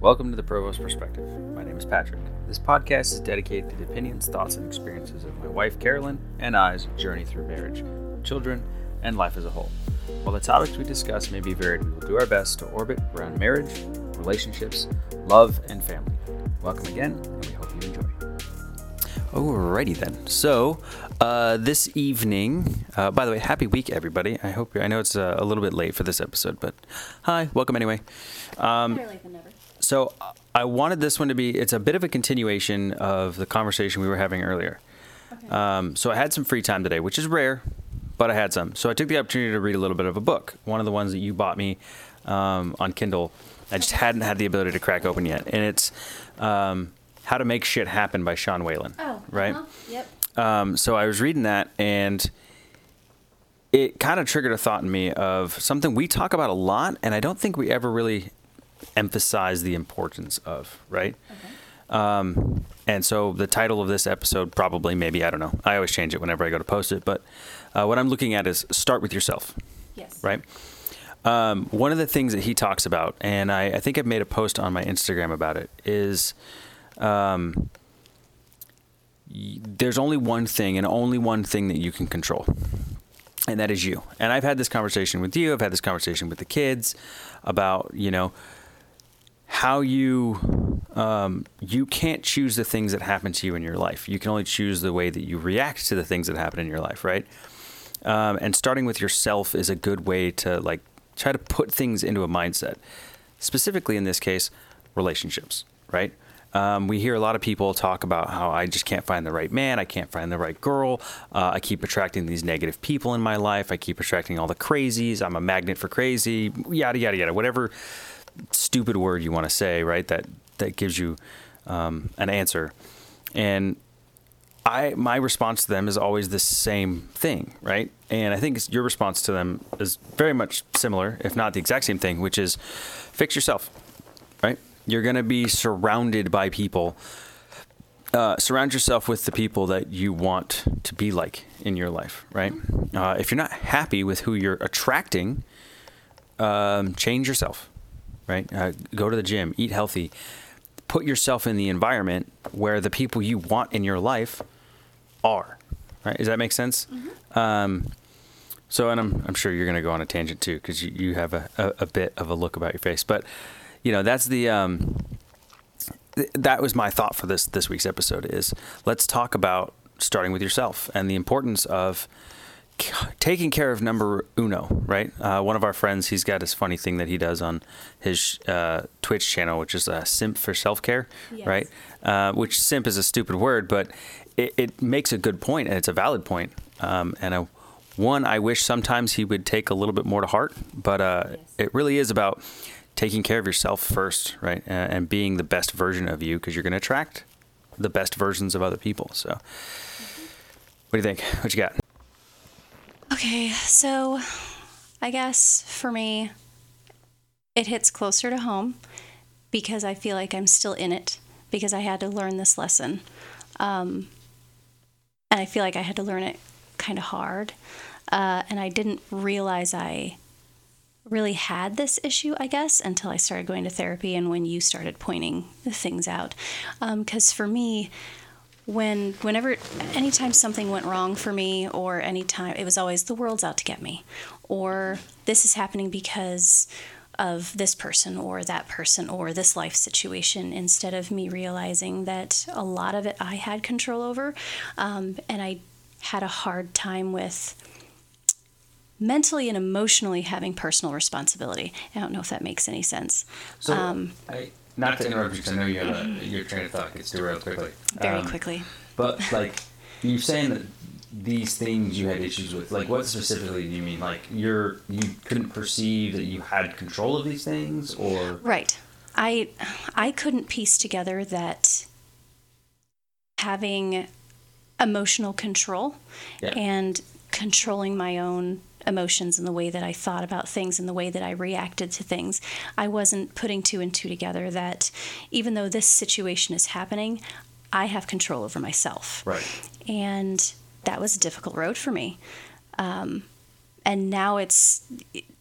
Welcome to the Provost Perspective. My name is Patrick. This podcast is dedicated to the opinions, thoughts, and experiences of my wife, Carolyn, and I's journey through marriage, children, and life as a whole. While the topics we discuss may be varied, we will do our best to orbit around marriage, relationships, love, and family. Welcome again, and we hope you enjoy. Alrighty then. So, uh, this evening, uh, by the way, happy week, everybody. I hope I know it's uh, a little bit late for this episode, but hi, welcome anyway. Um, Better late than never. so I wanted this one to be, it's a bit of a continuation of the conversation we were having earlier. Um, so I had some free time today, which is rare, but I had some. So I took the opportunity to read a little bit of a book, one of the ones that you bought me um, on Kindle. I just hadn't had the ability to crack open yet. And it's um, How to Make Shit Happen by Sean Whalen. Oh, Right? uh-huh. Yep. Um, so I was reading that and it kind of triggered a thought in me of something we talk about a lot and I don't think we ever really emphasize the importance of, right? Um, and so the title of this episode probably, maybe, I don't know. I always change it whenever I go to post it, but uh, what I'm looking at is start with yourself, Yes. right? Um, one of the things that he talks about, and I, I think I've made a post on my Instagram about it, is um, there's only one thing and only one thing that you can control, and that is you. And I've had this conversation with you. I've had this conversation with the kids about you know how you um, you can't choose the things that happen to you in your life. You can only choose the way that you react to the things that happen in your life, right? Um, and starting with yourself is a good way to like try to put things into a mindset. Specifically in this case, relationships, right? Um, we hear a lot of people talk about how I just can't find the right man, I can't find the right girl, uh, I keep attracting these negative people in my life, I keep attracting all the crazies, I'm a magnet for crazy, yada yada yada, whatever stupid word you want to say, right? That that gives you um, an answer, and I my response to them is always the same thing, right? And I think your response to them is very much similar, if not the exact same thing, which is fix yourself, right? You're going to be surrounded by people. Uh, surround yourself with the people that you want to be like in your life, right? Uh, if you're not happy with who you're attracting, um, change yourself, right? Uh, go to the gym, eat healthy, put yourself in the environment where the people you want in your life are. Right? Does that make sense? Um, so, and I'm, I'm sure you're going to go on a tangent too, because you, you have a, a, a bit of a look about your face. But, you know, that's the, um, th- that was my thought for this, this week's episode is let's talk about starting with yourself and the importance of c- taking care of number uno, right? Uh, one of our friends, he's got this funny thing that he does on his uh, Twitch channel, which is a simp for self care, Yes. right? Uh, which simp is a stupid word, but it, it makes a good point and it's a valid point. Um, and a, one, I wish sometimes he would take a little bit more to heart, but uh, Yes. it really is about taking care of yourself first, right? Uh, and being the best version of you because you're going to attract the best versions of other people. So, what do you think? What you got? Okay, so I guess for me, it hits closer to home because I feel like I'm still in it because I had to learn this lesson. Um, and I feel like I had to learn it kind of hard. Uh, and I didn't realize I really had this issue, I guess, until I started going to therapy and when you started pointing things out. Because for me, when whenever anytime something went wrong for me or anytime it was always the world's out to get me or this is happening because of this person or that person or this life situation instead of me realizing that a lot of it I had control over um, and I had a hard time with mentally and emotionally having personal responsibility. I don't know if that makes any sense. So, Um, I, not to interrupt you, because I know you have a, your train of thought gets derailed quickly. Very Um, quickly. But like, you're saying that these things you had issues with. Like, what specifically do you mean? Like, you're you couldn't perceive that you had control of these things, or Right. I I couldn't piece together that having emotional control Yeah. and controlling my own emotions and the way that I thought about things and the way that I reacted to things. I wasn't putting two and two together that even though this situation is happening, I have control over myself. right? And that was a difficult road for me. Um, and now it's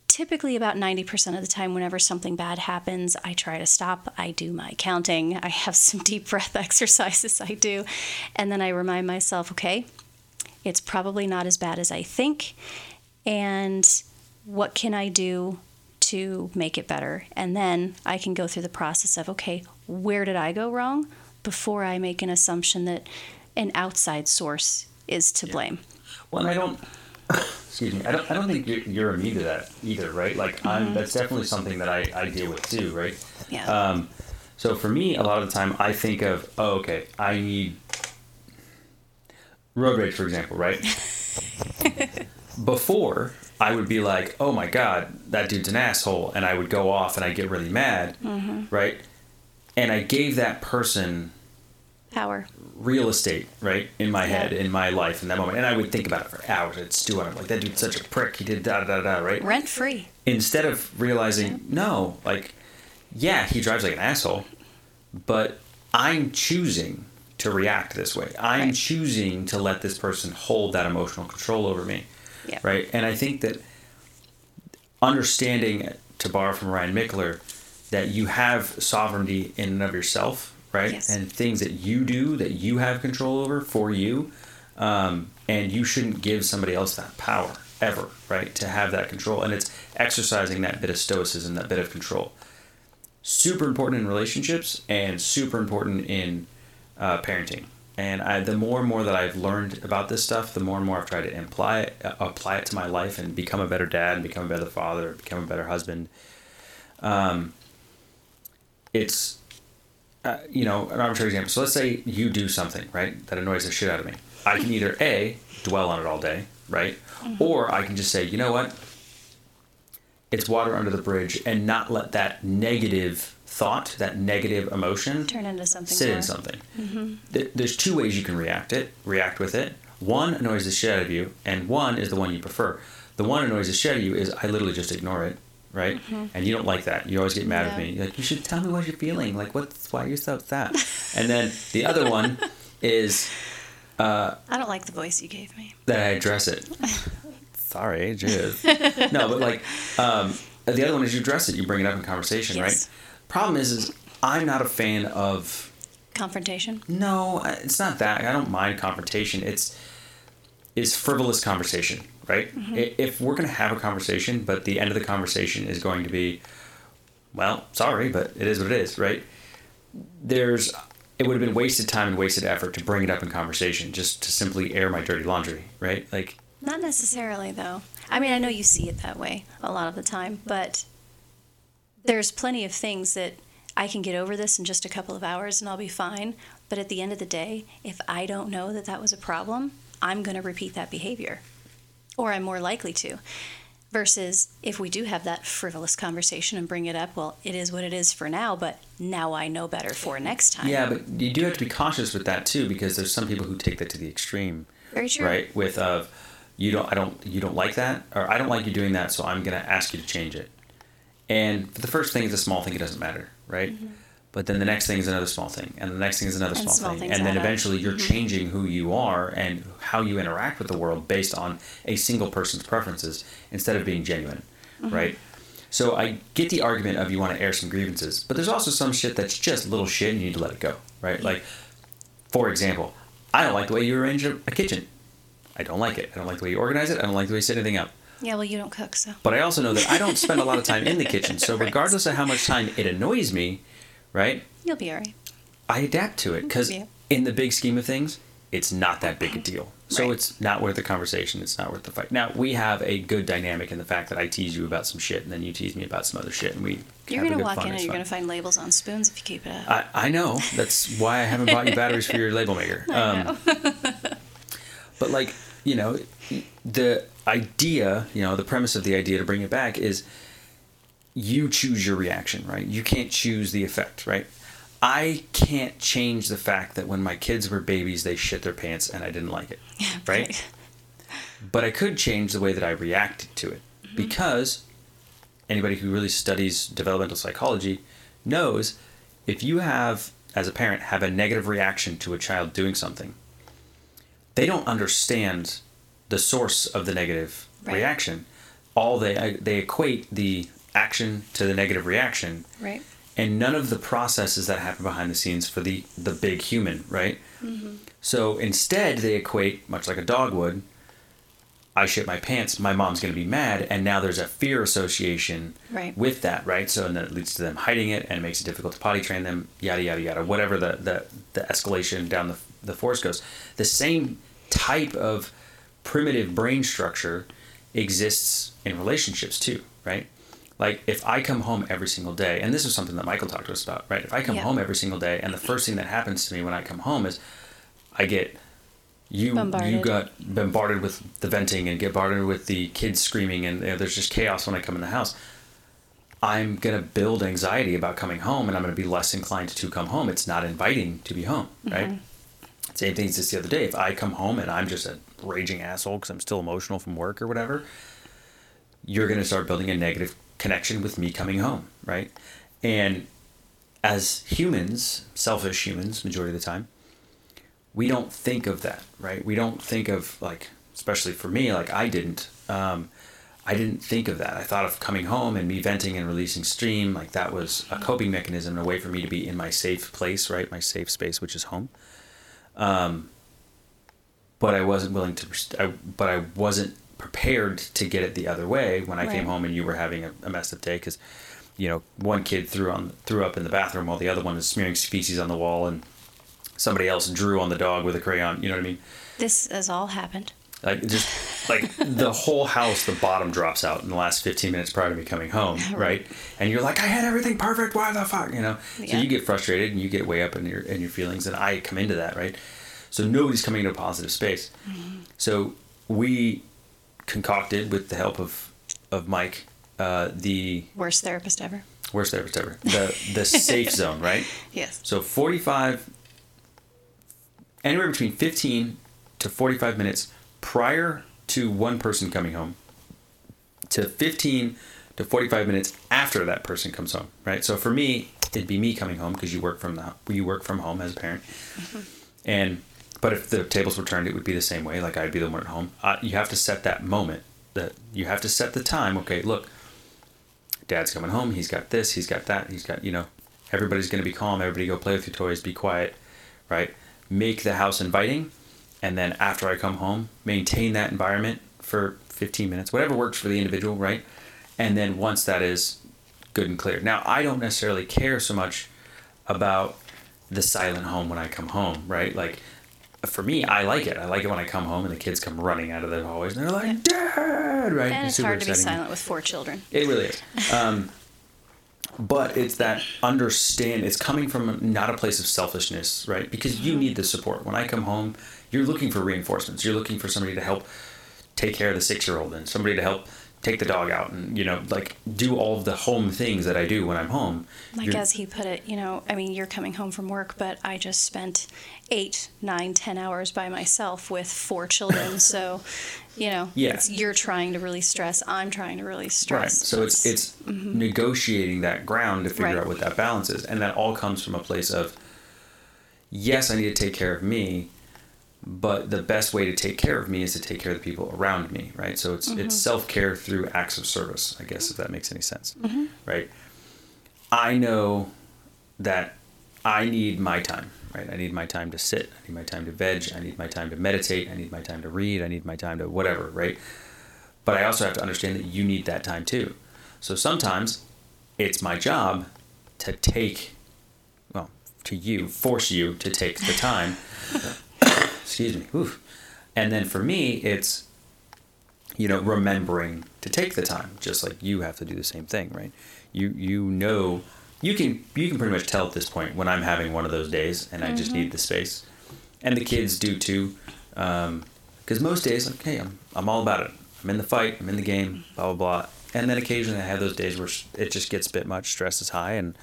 typically about 90% of the time whenever something bad happens i try to stop i do my counting i have some deep breath exercises i do and then i remind myself okay it's probably not as bad as i think and what can i do to make it better and then i can go through the process of okay where did i go wrong before i make an assumption that an outside source is to blame Well, and I don't. Excuse me. I don't. I don't think you're, you're immune to that either, right? Like, I'm. That's definitely something that I, I deal with too, right? yeah Um, so for me, a lot of the time, I think of, oh, okay, I need road rage, for example, right? Before, I would be like, oh my god, that dude's an asshole, and I would go off and I get really mad, mm-hmm. right? And I gave that person power real estate, right, in my head, in my life, in that moment, and I would think about it for hours. I'd stew on it, like that dude's such a prick. He did da da da, da right? rent free instead of realizing no like yeah he drives like an asshole but i'm choosing to react this way i'm Right. choosing to let this person hold that emotional control over me Yeah. right? And i think that understanding to borrow from ryan michler that you have sovereignty in and of yourself right? Yes. and things that you do that you have control over for you um, and you shouldn't give somebody else that power ever right? To have that control. And it's exercising that bit of stoicism that bit of control. Super important in relationships and super important in uh, parenting and I, the more and more that I've learned about this stuff, the more and more I've tried to apply it, uh, apply it to my life and become a better dad, and become a better father, become a better husband. Um, it's, uh, you know, an arbitrary example. So let's say you do something, right, that annoys the shit out of me. I can either A, dwell on it all day, right? Or I can just say, you know what? It's water under the bridge and not let that negative thought, that negative emotion turn into something sit more. in something. Mm-hmm. Th- There's two ways you can react it, react with it. One annoys the shit out of you, and one is the one you prefer. The one annoys the shit out of you is I literally just ignore it, right? Mm-hmm. And you don't like that. You always get mad at me. You're like you should tell me what you're feeling. Like what's why you're so upset. and then the other one is uh, I don't like the voice you gave me. that I address it. Sorry, jizz. no, but like um, the other one is you address it. You bring it up in conversation, Yes. right? Problem is, is I'm not a fan of Confrontation. No, it's not that. I don't mind confrontation. It's it's frivolous conversation, right? Mm-hmm. I If we're going to have a conversation, but the end of the conversation is going to be, well, sorry, but it is what it is, right? There's it would have been wasted time and wasted effort to bring it up in conversation just to simply air my dirty laundry, right? Like Not necessarily, though. I mean, I know you see it that way a lot of the time, but there's plenty of things that I can get over this in just a couple of hours and I'll be fine. But at the end of the day, if I don't know that that was a problem, I'm going to repeat that behavior, or I'm more likely to. Versus if we do have that frivolous conversation and bring it up, well, it is what it is for now, but now I know better for next time. yeah, but you do have to be cautious with that too because there's some people who take that to the extreme. Very true. right with of you don't i don't you don't like that or i don't like you doing that so i'm going to ask you to change it and the first thing is a small thing it doesn't matter right but then the next thing is another small thing and the next thing is another Mm-hmm. And small, thing and then add up. Mm-hmm. eventually you're changing who you are and how you interact with the world based on a single person's preferences instead of being genuine Mm-hmm. right so i get the argument of you want to air some grievances but there's also some shit that's just little shit and you need to let it go right like for example, I don't like the way you arrange a kitchen. I don't like it. I don't like the way you organize it. I don't like the way you set anything up. Yeah, well, you don't cook, so. But I also know that I don't spend a lot of time in the kitchen. So Right. regardless of how much time it annoys me, right, You'll be all right. I adapt to it because Yeah. in the big scheme of things, it's not that big a deal. So Right. it's not worth the conversation. It's not worth the fight. Now we have a good dynamic in the fact that I tease you about some shit and then you tease me about some other shit, and we. You're going to walk in and you're going to find labels on spoons if you keep it up. I, I know. That's why I haven't bought you batteries for your label maker. Um, but like, you know, the idea, you know, the premise of the idea to bring it back is you choose your reaction, right? You can't choose the effect, right? I can't change the fact that when my kids were babies, they shit their pants and I didn't like it, right? But I could change the way that I reacted to it mm-hmm. because anybody who really studies developmental psychology knows if you have as a parent have a negative reaction to a child doing something they don't understand the source of the negative Right. reaction all they they equate the action to the negative reaction, Right. and none of the processes that happen behind the scenes for the the big human, right? Mm-hmm. So instead, they equate much like a dog would. I shit my pants. My mom's going to be mad, and now there's a fear association Right. with that, right? So and then it leads to them hiding it, and it makes it difficult to potty train them. Yada yada yada. Whatever the the, the escalation down the the force goes. The same type of primitive brain structure exists in relationships too, right? Like if I come home every single day, and this is something that Michael talked to us about, right? If I come Yeah. home every single day, and the first thing that happens to me when I come home is I get you you got bombarded with the venting and get bombarded with the kids screaming and you know, there's just chaos when I come in the house. I'm gonna build anxiety about coming home and I'm gonna be less inclined to come home. It's not inviting to be home, right? Mm-hmm. Same thing as just the other day. If I come home and I'm just a raging asshole because I'm still emotional from work or whatever, you're gonna start building a negative connection with me coming home, right? And as humans, selfish humans, majority of the time, we don't think of that, right? We don't think of like, especially for me, like I didn't. Um, I didn't think of that. I thought of coming home and me venting and releasing steam, like that was a coping mechanism, a way for me to be in my safe place, right? My safe space, which is home. Um, but I wasn't willing to. I, but I wasn't prepared to get it the other way when I came home and you were having a, a messed up day because, you know, one kid threw on threw up in the bathroom while the other one was smearing feces on the wall and somebody else drew on the dog with a crayon. You know what I mean? This has all happened. Like just like the whole house, the bottom drops out in the last 15 minutes prior to me coming home, right? And you're like, I had everything perfect. Why the fuck, you know? So you get frustrated and you get way up in your in your feelings, and I come into that, right? So nobody's coming into a positive space. So we concocted with the help of of Mike uh, the Worst therapist ever. worst therapist ever the the safe zone, right? Yes. So 45, anywhere between 15 to 45 minutes prior to one person coming home to 15 to 45 minutes after that person comes home, right? So for me, it'd be me coming home because you work from the you work from home as a parent, and but if the tables were turned, it would be the same way. Like I'd be the one at home. Uh, you have to set that moment. That you have to set the time. Okay, look, dad's coming home. He's got this. He's got that. He's got you know. Everybody's gonna be calm. Everybody go play with your toys. Be quiet, right? Make the house inviting, and then after I come home, maintain that environment for 15 minutes, whatever works for the individual, right? And then once that is good and clear. Now I don't necessarily care so much about the silent home when I come home, right? Like for me, I like it. I like it when I come home and the kids come running out of the hallways and they're like, "Dad!" Right? And it's super hard to be silent with four children. It really is. Um, but it's that understand. It's coming from not a place of selfishness, right? Because you need the support. When I come home, you're looking for reinforcements. You're looking for somebody to help take care of the six-year-old and somebody to help take the dog out and you know like do all of the home things that I do when I'm home. Like You're- as he put it, you know, I mean, you're coming home from work, but I just spent eight, nine, ten hours by myself with four children. so, you know, Yeah. it's, you're trying to really stress. I'm trying to really stress. Right. So it's it's mm-hmm. negotiating that ground to figure Right. out what that balance is, and that all comes from a place of yes, I need to take care of me, but the best way to take care of me is to take care of the people around me, right? So it's it's mm-hmm. self care through acts of service, I guess, if that makes any sense, mm-hmm. right? I know that I need my time, right? I need my time to sit. I need my time to veg. I need my time to meditate. I need my time to read. I need my time to whatever, right? But I also have to understand that you need that time too. So sometimes it's my job to take, well, to you, force you to take the time. excuse me. Oof. And then for me, it's, you know, remembering to take the time, just like you have to do the same thing, right? You you know, you can you can pretty much tell at this point when I'm having one of those days and I just mm-hmm. need the space, and the kids do too, um, because most days like, hey, I'm I'm all about it. I'm in the fight. I'm in the game. Blah blah blah. And then occasionally I have those days where it just gets a bit much. Stress is high, and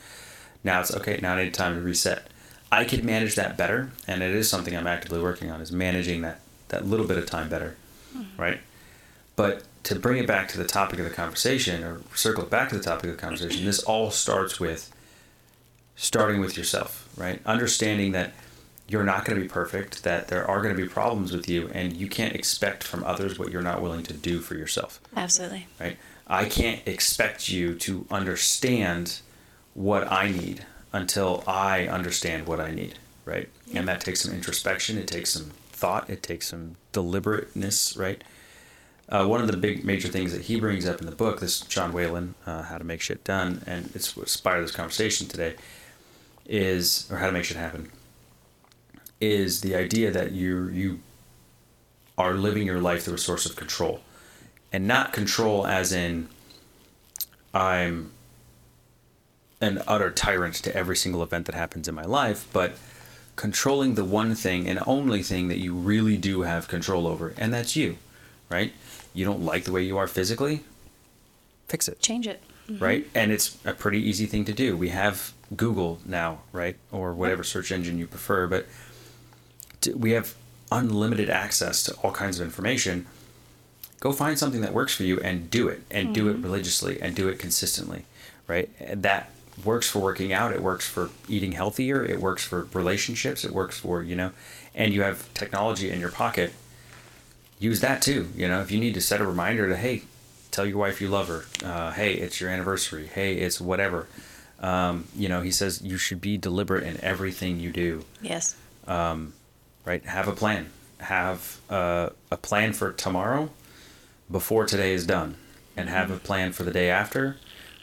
now it's okay. Now I need time to reset. I could manage that better, and it is something I'm actively working on. Is managing that that little bit of time better, mm-hmm. right? But to bring it back to the topic of the conversation, or circle it back to the topic of the conversation, this all starts with starting with yourself, right? Understanding that you're not going to be perfect, that there are going to be problems with you, and you can't expect from others what you're not willing to do for yourself. Absolutely. Right? I can't expect you to understand what I need until I understand what I need, right? Yeah. And that takes some introspection, it takes some thought, it takes some deliberateness, right? Uh, one of the big major things that he brings up in the book, this John Whalen, uh, How to Make Shit Done, and it's what inspired this conversation today, is, or How to Make Shit Happen, is the idea that you you are living your life through a source of control, and not control as in I'm an utter tyrant to every single event that happens in my life, but controlling the one thing and only thing that you really do have control over, and that's you, right? You don't like the way you are physically, fix it. Change it. Mm-hmm. Right? And it's a pretty easy thing to do. We have Google now, right? Or whatever search engine you prefer, but we have unlimited access to all kinds of information. Go find something that works for you and do it, and mm-hmm. do it mm-hmm. religiously and do it consistently, right? And that works for working out. It works for eating healthier. It works for relationships. It works for you know, and you have technology in your pocket. Use that too. You know, if you need to set a reminder to hey, tell your wife you love her. Uh, hey, it's your anniversary. Hey, it's whatever. Um, you know, he says you should be deliberate in everything you do. Yes. Um, right? Have a plan. Have uh, a plan for tomorrow before today is done, and have a plan for the day after,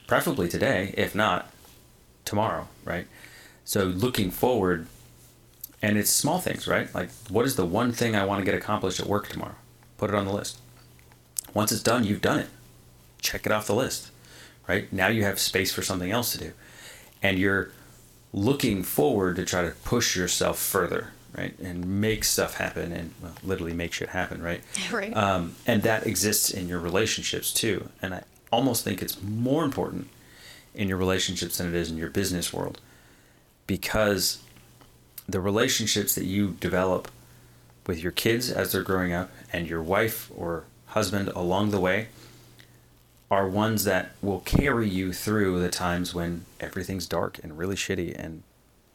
preferably today. If not, tomorrow, right? So looking forward, and it's small things, right? Like, what is the one thing I want to get accomplished at work tomorrow? Put it on the list. Once it's done, you've done it. Check it off the list, right? Now you have space for something else to do. And you're looking forward to try to push yourself further, right? And make stuff happen and well, literally make shit happen, right? Right. Um, and that exists in your relationships too. And I almost think it's more important in your relationships than it is in your business world because the relationships that you develop with your kids as they're growing up and your wife or husband along the way are ones that will carry you through the times when everything's dark and really shitty and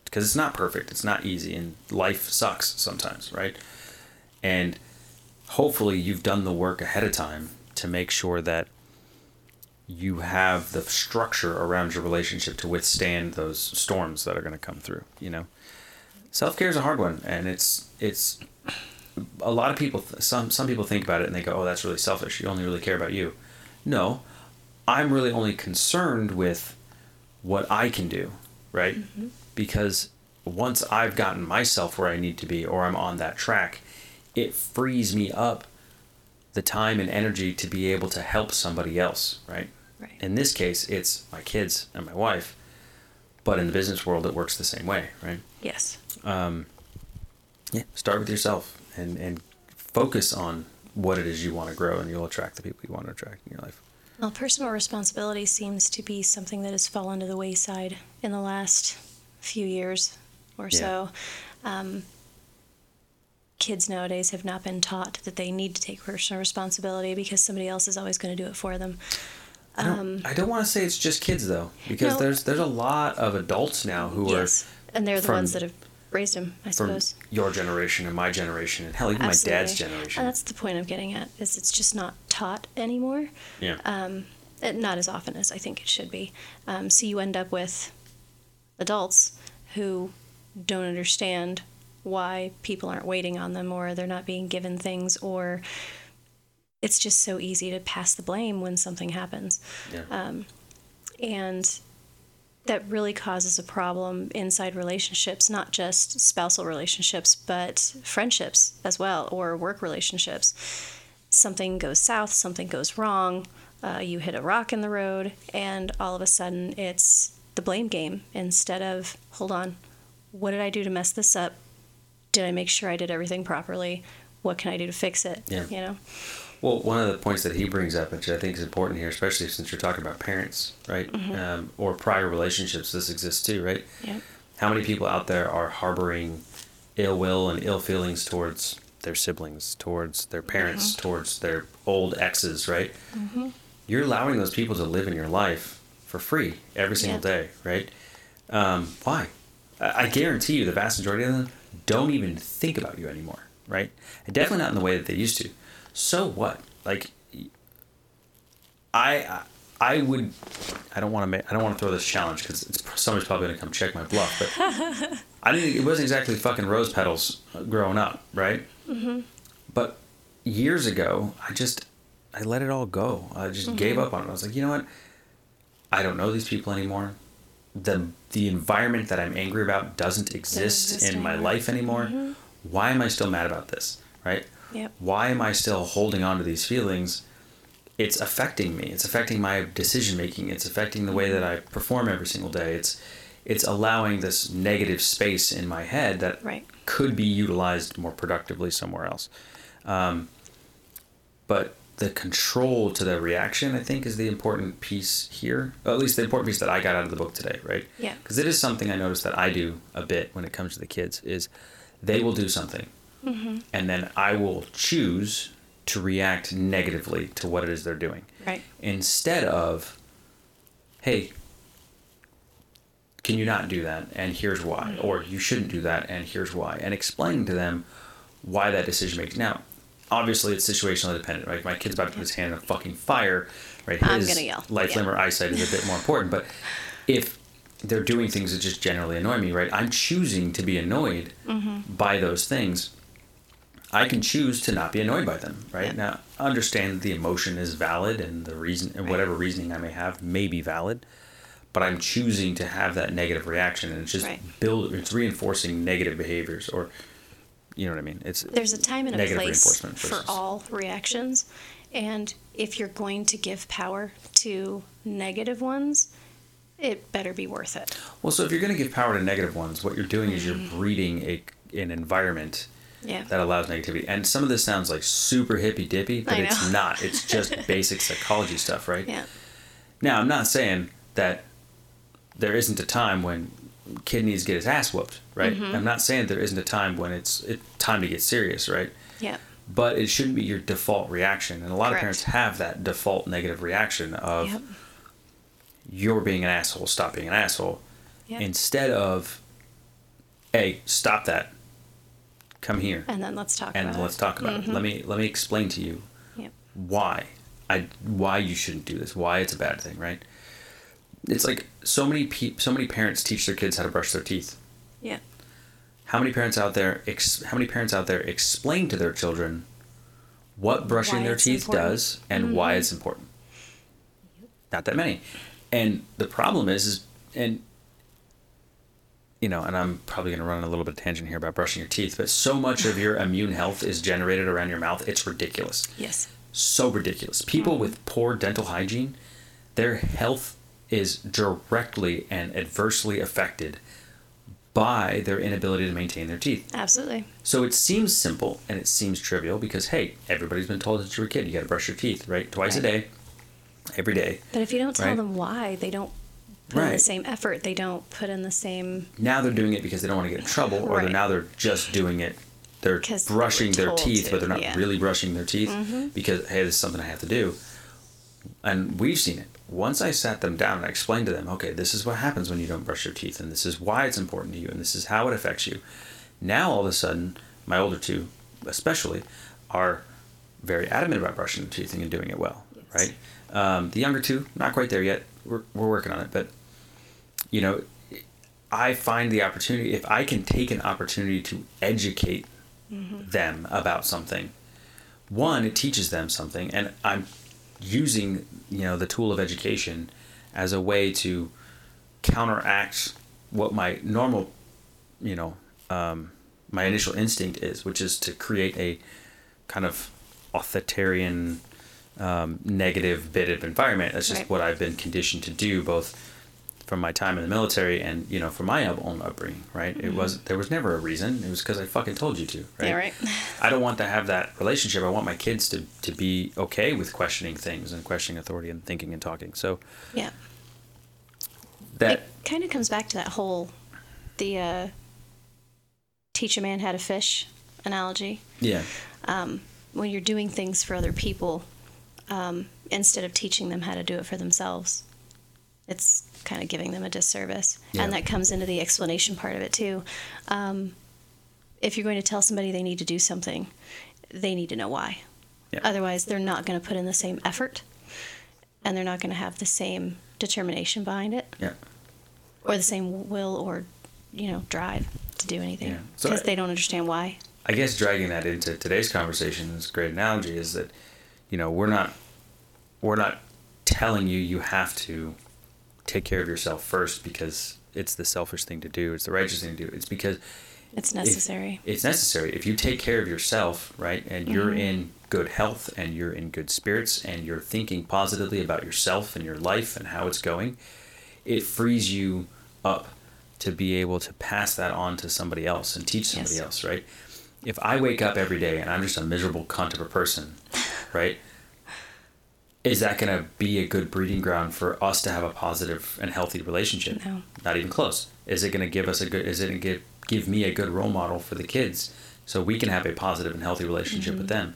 because it's not perfect, it's not easy, and life sucks sometimes, right? And hopefully, you've done the work ahead of time to make sure that you have the structure around your relationship to withstand those storms that are going to come through. You know, self care is a hard one, and it's it's a lot of people. Some some people think about it and they go, "Oh, that's really selfish. You only really care about you." No, I'm really only concerned with what I can do, right? Mm-hmm because once I've gotten myself where I need to be or I'm on that track, it frees me up the time and energy to be able to help somebody else, right? Right. In this case, it's my kids and my wife, but in the business world, it works the same way, right? Yes. Um, yeah, start with yourself and, and focus on what it is you want to grow, and you'll attract the people you want to attract in your life. Well, personal responsibility seems to be something that has fallen to the wayside in the last few years or yeah. so. Um, kids nowadays have not been taught that they need to take personal responsibility because somebody else is always going to do it for them. I don't, um, I don't want to say it's just kids though, because no, there's there's a lot of adults now who yes, are and they're the from, ones that have raised them, I suppose. your generation and my generation, and hell, even Absolutely. my dad's generation. And that's the point I'm getting at is it's just not taught anymore. Yeah. Um, not as often as I think it should be. Um, so you end up with adults who don't understand why people aren't waiting on them or they're not being given things or it's just so easy to pass the blame when something happens. Yeah. Um, and that really causes a problem inside relationships, not just spousal relationships, but friendships as well, or work relationships. Something goes south, something goes wrong, uh, you hit a rock in the road, and all of a sudden it's the blame game instead of, hold on, what did I do to mess this up? Did I make sure I did everything properly? What can I do to fix it? Yeah. You know? Well, one of the points that he brings up, which I think is important here, especially since you're talking about parents, right? Mm-hmm. Um, or prior relationships, this exists too, right? Yeah. How many people out there are harboring ill will and ill feelings towards their siblings, towards their parents, mm-hmm. towards their old exes, right? Mm-hmm. You're allowing those people to live in your life for free every single yeah. day, right? Um, why? I, I guarantee you, the vast majority of them don't even think about you anymore, right? And definitely not in the way that they used to. So what? Like, I I would I don't want to make I don't want to throw this challenge because somebody's probably gonna come check my bluff, but I didn't. It wasn't exactly fucking rose petals growing up, right? Mm-hmm. But years ago, I just I let it all go. I just mm-hmm. gave up on it. I was like, you know what? I don't know these people anymore. The the environment that I'm angry about doesn't exist, exist in anymore. my life anymore. Mm-hmm. Why am I still mad about this? Right? Yep. Why am I still holding on to these feelings? It's affecting me. It's affecting my decision making. It's affecting the way that I perform every single day. It's it's allowing this negative space in my head that right. could be utilized more productively somewhere else. Um, but the control to the reaction, I think, is the important piece here. Well, at least the important piece that I got out of the book today, right? Yeah. Because it is something I noticed that I do a bit when it comes to the kids is they will do something, mm-hmm. and then I will choose to react negatively to what it is they're doing. Right. Instead of, hey, can you not do that and here's why or you shouldn't do that and here's why and explaining to them why that decision makes now obviously it's situationally dependent right my kid's about to put his hand in a fucking fire right his I'm gonna yell. life yeah. limb or eyesight is a bit more important but if they're doing things that just generally annoy me right i'm choosing to be annoyed mm-hmm. by those things i can choose to not be annoyed by them right yeah. now understand the emotion is valid and the reason and whatever reasoning i may have may be valid but I'm choosing to have that negative reaction, and it's just right. build. It's reinforcing negative behaviors, or you know what I mean. It's there's a time and a place for all reactions, and if you're going to give power to negative ones, it better be worth it. Well, so if you're going to give power to negative ones, what you're doing mm-hmm. is you're mm-hmm. breeding a an environment yeah. that allows negativity. And some of this sounds like super hippy dippy, but it's not. It's just basic psychology stuff, right? Yeah. Now, I'm not saying that there isn't a time when kid needs to get his ass whooped, right? Mm-hmm. I'm not saying there isn't a time when it's it, time to get serious, right? Yeah. But it shouldn't be your default reaction, and a lot Correct. of parents have that default negative reaction of yep. you're being an asshole, stop being an asshole, yep. instead of, hey, stop that, come here, and then let's talk. And let's it. talk about mm-hmm. it. Let me let me explain to you yep. why I why you shouldn't do this, why it's a bad thing, right? it's like so many pe- so many parents teach their kids how to brush their teeth. Yeah. How many parents out there ex- how many parents out there explain to their children what brushing why their teeth important. does and mm-hmm. why it's important? Not that many. And the problem is is and you know, and I'm probably going to run a little bit of tangent here about brushing your teeth, but so much of your immune health is generated around your mouth. It's ridiculous. Yes. So ridiculous. People mm-hmm. with poor dental hygiene, their health is directly and adversely affected by their inability to maintain their teeth. Absolutely. So it seems simple and it seems trivial because hey, everybody's been told since you were a kid you got to brush your teeth, right? Twice right. a day, every day. But if you don't tell right? them why, they don't put right. in the same effort. They don't put in the same. Now they're doing it because they don't want to get in trouble, or they're now they're just doing it. They're brushing their teeth, to, but they're not yeah. really brushing their teeth mm-hmm. because hey, this is something I have to do. And we've seen it once I sat them down and I explained to them, okay, this is what happens when you don't brush your teeth, and this is why it's important to you, and this is how it affects you. Now all of a sudden, my older two, especially, are very adamant about brushing their teeth and doing it well, yes. right? Um, the younger two, not quite there yet. We're we're working on it, but you know, I find the opportunity if I can take an opportunity to educate mm-hmm. them about something. One, it teaches them something, and I'm using you know the tool of education as a way to counteract what my normal you know um, my initial instinct is which is to create a kind of authoritarian um, negative bit of environment that's just right. what i've been conditioned to do both from my time in the military and you know from my own upbringing right? Mm-hmm. it was there was never a reason. It was because i fucking told you to right? Yeah right. I don't want to have that relationship. I want my kids to to be okay with questioning things and questioning authority and thinking and talking. So yeah. that it kind of comes back to that whole the uh, teach a man how to fish analogy. Yeah. Um, when you're doing things for other people um, instead of teaching them how to do it for themselves it's kind of giving them a disservice. Yeah. And that comes into the explanation part of it too. Um, if you're going to tell somebody they need to do something, they need to know why. Yeah. Otherwise, they're not going to put in the same effort and they're not going to have the same determination behind it Yeah. or the same will or, you know, drive to do anything Yeah. So because they don't understand why. I guess dragging that into today's conversation is a great analogy is that, you know, we're not we're not telling you you have to take care of yourself first because it's the selfish thing to do, it's the righteous thing to do. It's because It's if- necessary. it's necessary. If you take care of yourself, right, and you're Mm-hmm. in good health and you're in good spirits and you're thinking positively about yourself and your life and how it's going, it frees you up to be able to pass that on to somebody else and teach somebody Yes. else, right? If I wake up every day and I'm just a miserable cunt of a person, right? Is that going to be a good breeding ground for us to have a positive and healthy relationship? No. Not even close. Is it going to give us a good? Is it going to give give me a good role model for the kids so we can have a positive and healthy relationship with mm-hmm. them?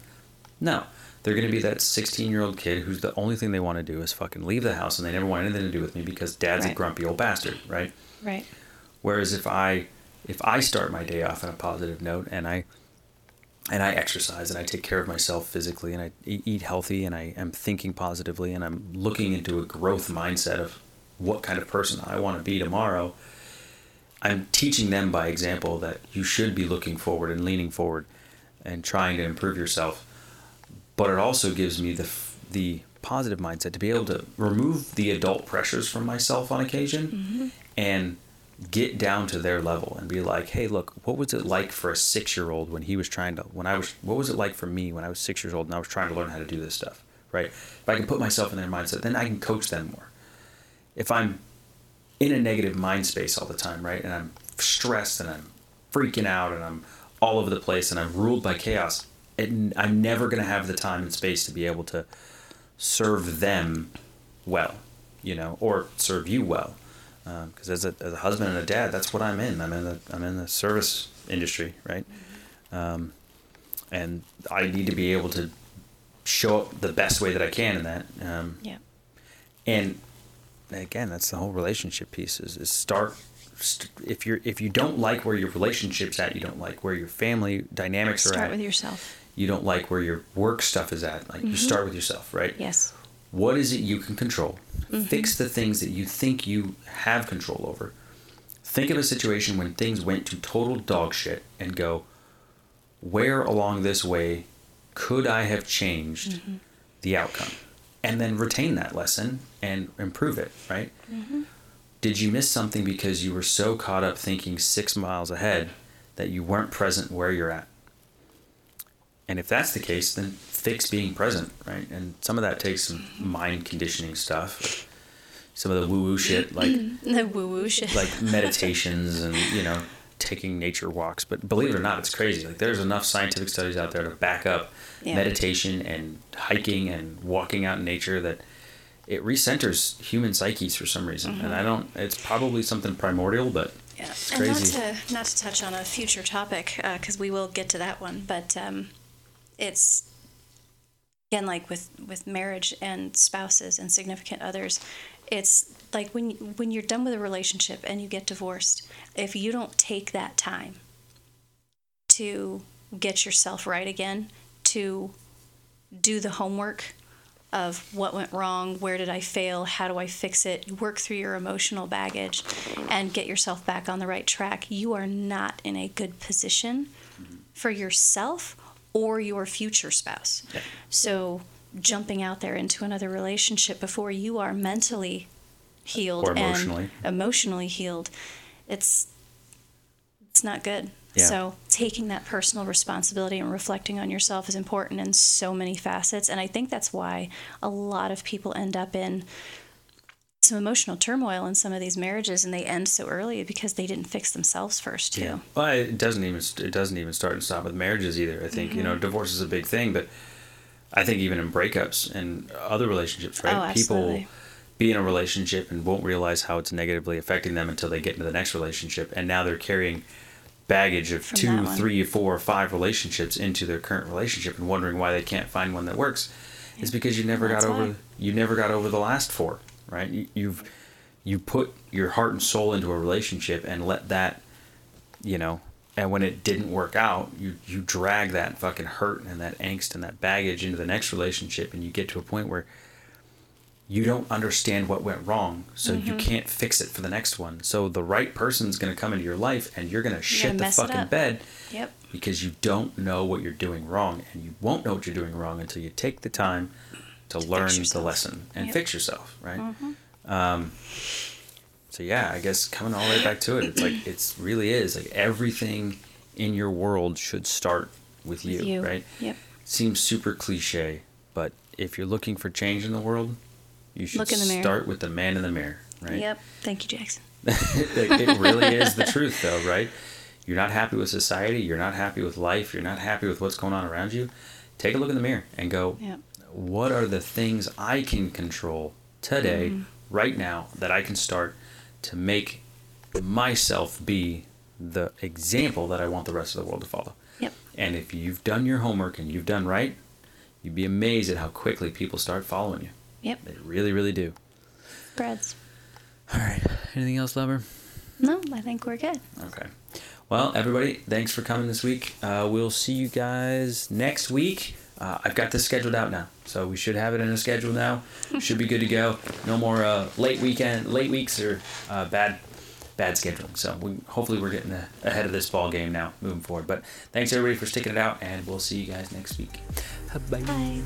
No. They're going to be that 16 year old kid who's the only thing they want to do is fucking leave the house and they never want anything to do with me because dad's a grumpy old bastard, right? Right. Whereas if I if I start my day off on a positive note and I and I exercise and I take care of myself physically and I eat healthy and I am thinking positively and I'm looking into a growth mindset of what kind of person I want to be tomorrow, I'm teaching them by example that you should be looking forward and leaning forward and trying to improve yourself. But it also gives me the the positive mindset to be able to remove the adult pressures from myself on occasion mm-hmm. and get down to their level and be like, hey, look, what was it like for a six year old when he was trying to, when I was, what was it like for me when I was six years old and I was trying to learn how to do this stuff, right? If I can put myself in their mindset, then I can coach them more. If I'm in a negative mind space all the time, right, and I'm stressed and I'm freaking out and I'm all over the place and I'm ruled by chaos, I'm never going to have the time and space to be able to serve them well, you know, or serve you well because as, a, as a husband and a dad, that's what I'm in. I'm in the I'm in the service industry, right? Um, and I need to be able to show up the best way that I can in that. Um, Yeah. and again, that's the whole relationship piece. Is, is start st- if you're if you don't like where your relationship's at, you don't like where your family dynamics are Start with yourself. you don't like where your work stuff is at. Like you start with yourself, right? Yes. what is it you can control Mm-hmm. fix the things that you think you have control over. Think of a situation when things went to total dog shit and go where along this way could i have changed mm-hmm. the outcome? And then retain that lesson and improve it right? Mm-hmm. Did you miss something because you were so caught up thinking six miles ahead that you weren't present where you're at and if that's the case, then fix being present, right? And some of that takes some mind conditioning stuff, some of the woo woo shit, like The woo woo shit. like meditations and you know taking nature walks. But believe it or not, it's crazy. Like there's enough scientific studies out there to back up Yeah. meditation and hiking and walking out in nature that it recenters human psyches for some reason. And I don't. It's probably something primordial, but Yeah. it's And not to not to touch on a future topic because we will get to that one, but um, it's again like with with marriage and spouses and significant others. It's like when when you're done with a relationship and you get divorced, if you don't take that time to get yourself right again, to do the homework of what went wrong, where did I fail, how do I fix it, work through your emotional baggage and get yourself back on the right track, you are not in a good position for yourself or your future spouse. Yeah. So, jumping out there into another relationship before you are mentally healed Or emotionally. and emotionally healed, it's it's not good. Yeah. So taking that personal responsibility and reflecting on yourself is important in so many facets. And I think that's why a lot of people end up in some emotional turmoil in some of these marriages and they end so early because they didn't fix themselves first too. Yeah. Well, it doesn't even it doesn't even start and stop with marriages either. I think you know Mm-hmm. divorce is a big thing, but I think even in breakups and other relationships, right? Oh, People be in a relationship and won't realize how it's negatively affecting them until they get into the next relationship, and now they're carrying baggage of From two, three, four, five relationships into their current relationship and wondering why they can't find one that works. Is because you never got over why. you never got over the last four, right? You, you've you put your heart and soul into a relationship and let that you know and when it didn't work out, you you drag that fucking hurt and that angst and that baggage into the next relationship, and you get to a point where you don't understand what went wrong, so Mm-hmm. you can't fix it for the next one. So the right person's gonna come into your life, and you're gonna shit the mess it fucking bed Yep. because you don't know what you're doing wrong, and you won't know what you're doing wrong until you take the time to learn the lesson and Yep. fix yourself, right? Um, so yeah, I guess coming all the way back to it, it's like it's really is like everything in your world should start with you, With you. right? Yep. Seems super cliche, but if you're looking for change in the world, you should start with the man in the mirror, right? Yep. Thank you, Jackson. It really is the truth, though, right? You're not happy with society. You're not happy with life. You're not happy with what's going on around you. Take a look in the mirror and go, Yep. What are the things I can control today, Mm-hmm. right now, that I can start to make myself be the example that I want the rest of the world to follow? Yep. And if you've done your homework and you've done right, you'd be amazed at how quickly people start following you. Yep. They really, really do. Breads. All right. Anything else, lover? No, I think we're good. Okay. Well, everybody, thanks for coming this week. Uh, we'll see you guys next week. Uh, I've got this scheduled out now, so we should have it in a schedule now. should be good to go. No more uh, late weekend, late weeks or uh, bad, bad scheduling. So we, hopefully we're getting a, ahead of this ball game now, moving forward. But thanks everybody for sticking it out, and we'll see you guys next week. Bye. Bye.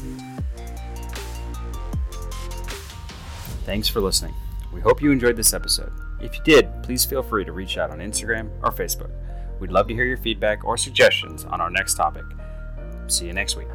Thanks for listening. We hope you enjoyed this episode. If you did, please feel free to reach out on Instagram or Facebook. We'd love to hear your feedback or suggestions on our next topic. See you next week.